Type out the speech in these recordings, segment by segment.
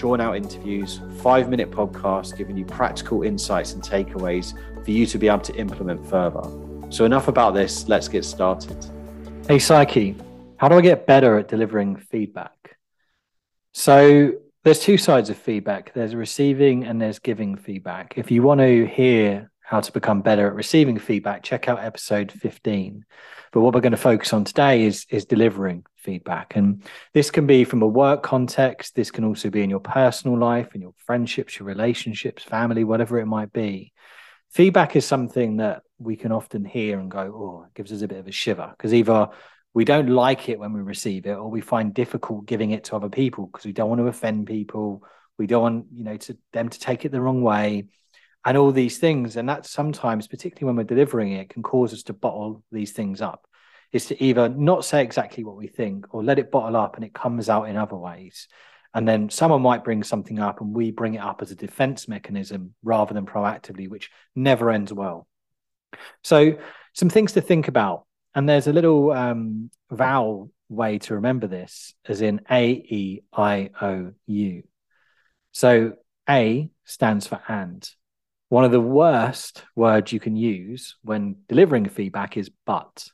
drawn out interviews, five minute podcasts giving you practical insights and takeaways for you to be able to implement further. So, enough about this, let's get started. Hey, Psyche, how do I get better at delivering feedback? So, there's two sides of feedback there's receiving and there's giving feedback. If you want to hear how to become better at receiving feedback, check out episode 15. But what we're going to focus on today is, is delivering feedback. And this can be from a work context, this can also be in your personal life, in your friendships, your relationships, family, whatever it might be feedback is something that we can often hear and go, oh, it gives us a bit of a shiver because either we don't like it when we receive it or we find difficult giving it to other people because we don't want to offend people. We don't want, you know, to them to take it the wrong way and all these things. And that sometimes, particularly when we're delivering it, can cause us to bottle these things up. Is to either not say exactly what we think or let it bottle up and it comes out in other ways. And then someone might bring something up and we bring it up as a defense mechanism rather than proactively, which never ends well. So, some things to think about. And there's a little um, vowel way to remember this, as in A, E, I, O, U. So, A stands for and. One of the worst words you can use when delivering feedback is but.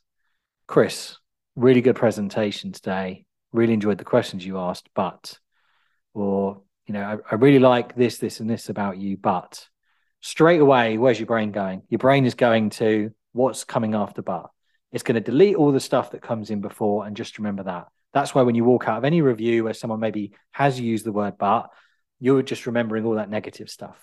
Chris, really good presentation today. Really enjoyed the questions you asked, but or you know, I, I really like this, this, and this about you, but straight away, where's your brain going? Your brain is going to what's coming after but. It's going to delete all the stuff that comes in before and just remember that. That's why when you walk out of any review where someone maybe has used the word but, you're just remembering all that negative stuff.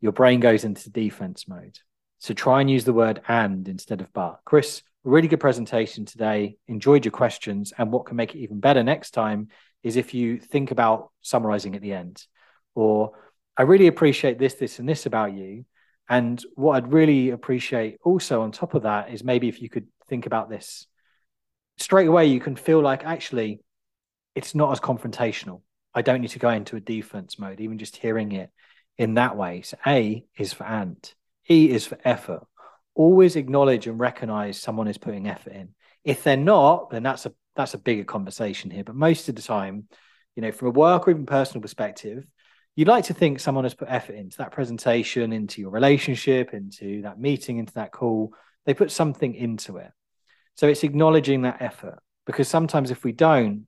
Your brain goes into defense mode. So try and use the word and instead of but. Chris, really good presentation today. Enjoyed your questions. And what can make it even better next time is if you think about summarizing at the end, or I really appreciate this, this, and this about you. And what I'd really appreciate also on top of that is maybe if you could think about this straight away, you can feel like actually it's not as confrontational. I don't need to go into a defense mode, even just hearing it in that way. So A is for and, E is for effort. Always acknowledge and recognize someone is putting effort in. If they're not, then that's a that's a bigger conversation here. But most of the time, you know, from a work or even personal perspective, you'd like to think someone has put effort into that presentation, into your relationship, into that meeting, into that call. They put something into it. So it's acknowledging that effort because sometimes if we don't,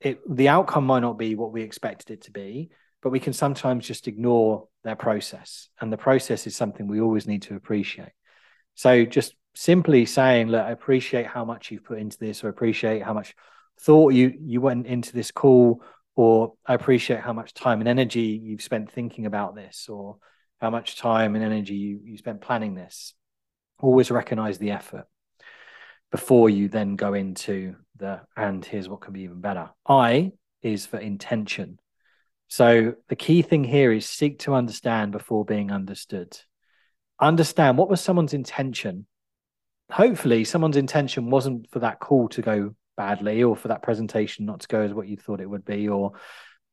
it the outcome might not be what we expected it to be, but we can sometimes just ignore their process. And the process is something we always need to appreciate. So just simply saying, look, I appreciate how much you've put into this, or appreciate how much thought you you went into this call, or I appreciate how much time and energy you've spent thinking about this, or how much time and energy you, you spent planning this. Always recognize the effort before you then go into the and here's what can be even better. I is for intention. So the key thing here is seek to understand before being understood. Understand what was someone's intention. Hopefully someone's intention wasn't for that call to go badly or for that presentation not to go as what you thought it would be or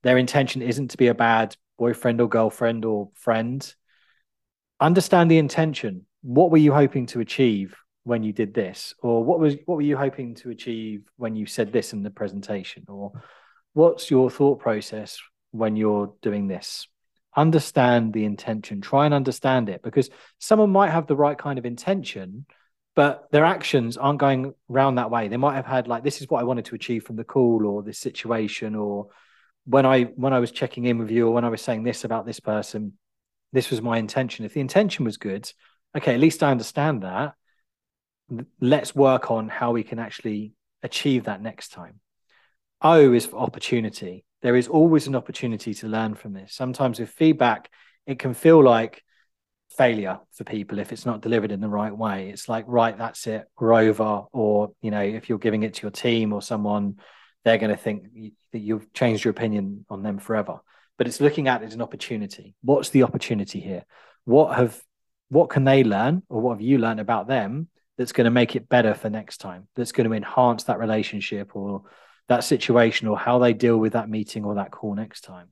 their intention isn't to be a bad boyfriend or girlfriend or friend. Understand the intention. What were you hoping to achieve when you did this? Or what was what were you hoping to achieve when you said this in the presentation? Or what's your thought process when you're doing this understand the intention try and understand it because someone might have the right kind of intention but their actions aren't going round that way. They might have had like, this is what I wanted to achieve from the call or this situation, or when I when I was checking in with you, or when I was saying this about this person, this was my intention. If the intention was good, okay, at least I understand that. Let's work on how we can actually achieve that next time. O is for opportunity. There is always an opportunity to learn from this. Sometimes with feedback, it can feel like failure for people if it's not delivered in the right way. It's like, right, that's it, we're over. Or, you know, if you're giving it to your team or someone, they're going to think that you've changed your opinion on them forever. But it's looking at it as an opportunity. What's the opportunity here? What have what can they learn or what have you learned about them that's going to make it better for next time that's going to enhance that relationship or that situation or how they deal with that meeting or that call next time.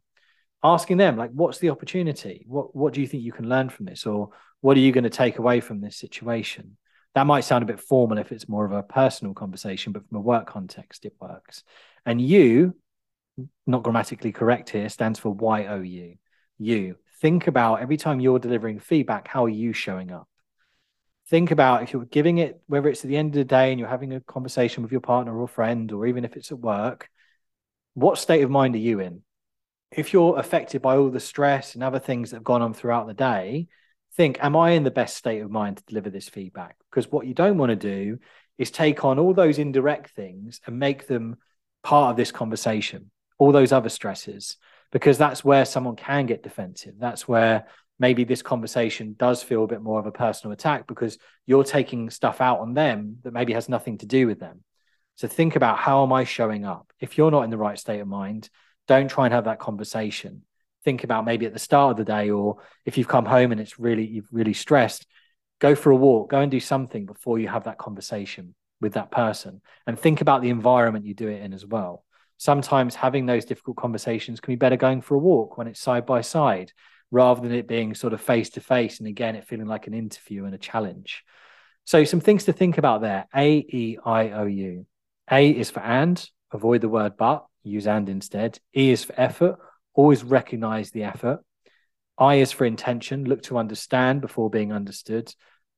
Asking them like what's the opportunity? What what do you think you can learn from this? Or what are you going to take away from this situation? That might sound a bit formal if it's more of a personal conversation but from a work context it works. And you not grammatically correct here stands for you you think about every time you're delivering feedback how are you showing up think about if you're giving it whether it's at the end of the day and you're having a conversation with your partner or friend or even if it's at work what state of mind are you in if you're affected by all the stress and other things that have gone on throughout the day, think, am I in the best state of mind to deliver this feedback? Because what you don't want to do is take on all those indirect things and make them part of this conversation, all those other stresses, because that's where someone can get defensive. That's where maybe this conversation does feel a bit more of a personal attack because you're taking stuff out on them that maybe has nothing to do with them. So think about how am I showing up? If you're not in the right state of mind, don't try and have that conversation. Think about maybe at the start of the day, or if you've come home and it's really you've really stressed, go for a walk, go and do something before you have that conversation with that person, and think about the environment you do it in as well. Sometimes having those difficult conversations can be better going for a walk when it's side by side, rather than it being sort of face to face, and again it feeling like an interview and a challenge. So some things to think about there. A E I O U. A is for and, avoid the word but use and instead. E is for effort, always recognize the effort. I is for intention, look to understand before being understood.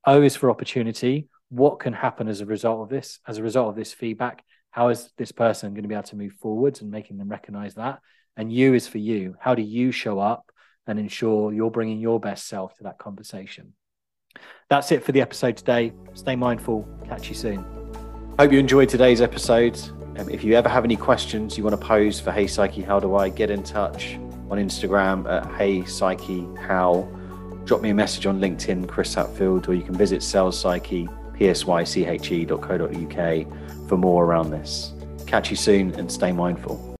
O is for opportunity. What can happen as a result of this? As a result of this feedback, how is this person going to be able to move forwards and making them recognize that? And U is for you. How do you show up and ensure you're bringing your best self to that conversation? That's it for the episode today. Stay mindful. Catch you soon. Hope you enjoyed today's episode. Um, if you ever have any questions you want to pose for Hey Psyche, how do I get in touch on Instagram at Hey Psyche How? Drop me a message on LinkedIn, Chris Hatfield, or you can visit Sales Psyche, psyche.co.uk for more around this. Catch you soon and stay mindful.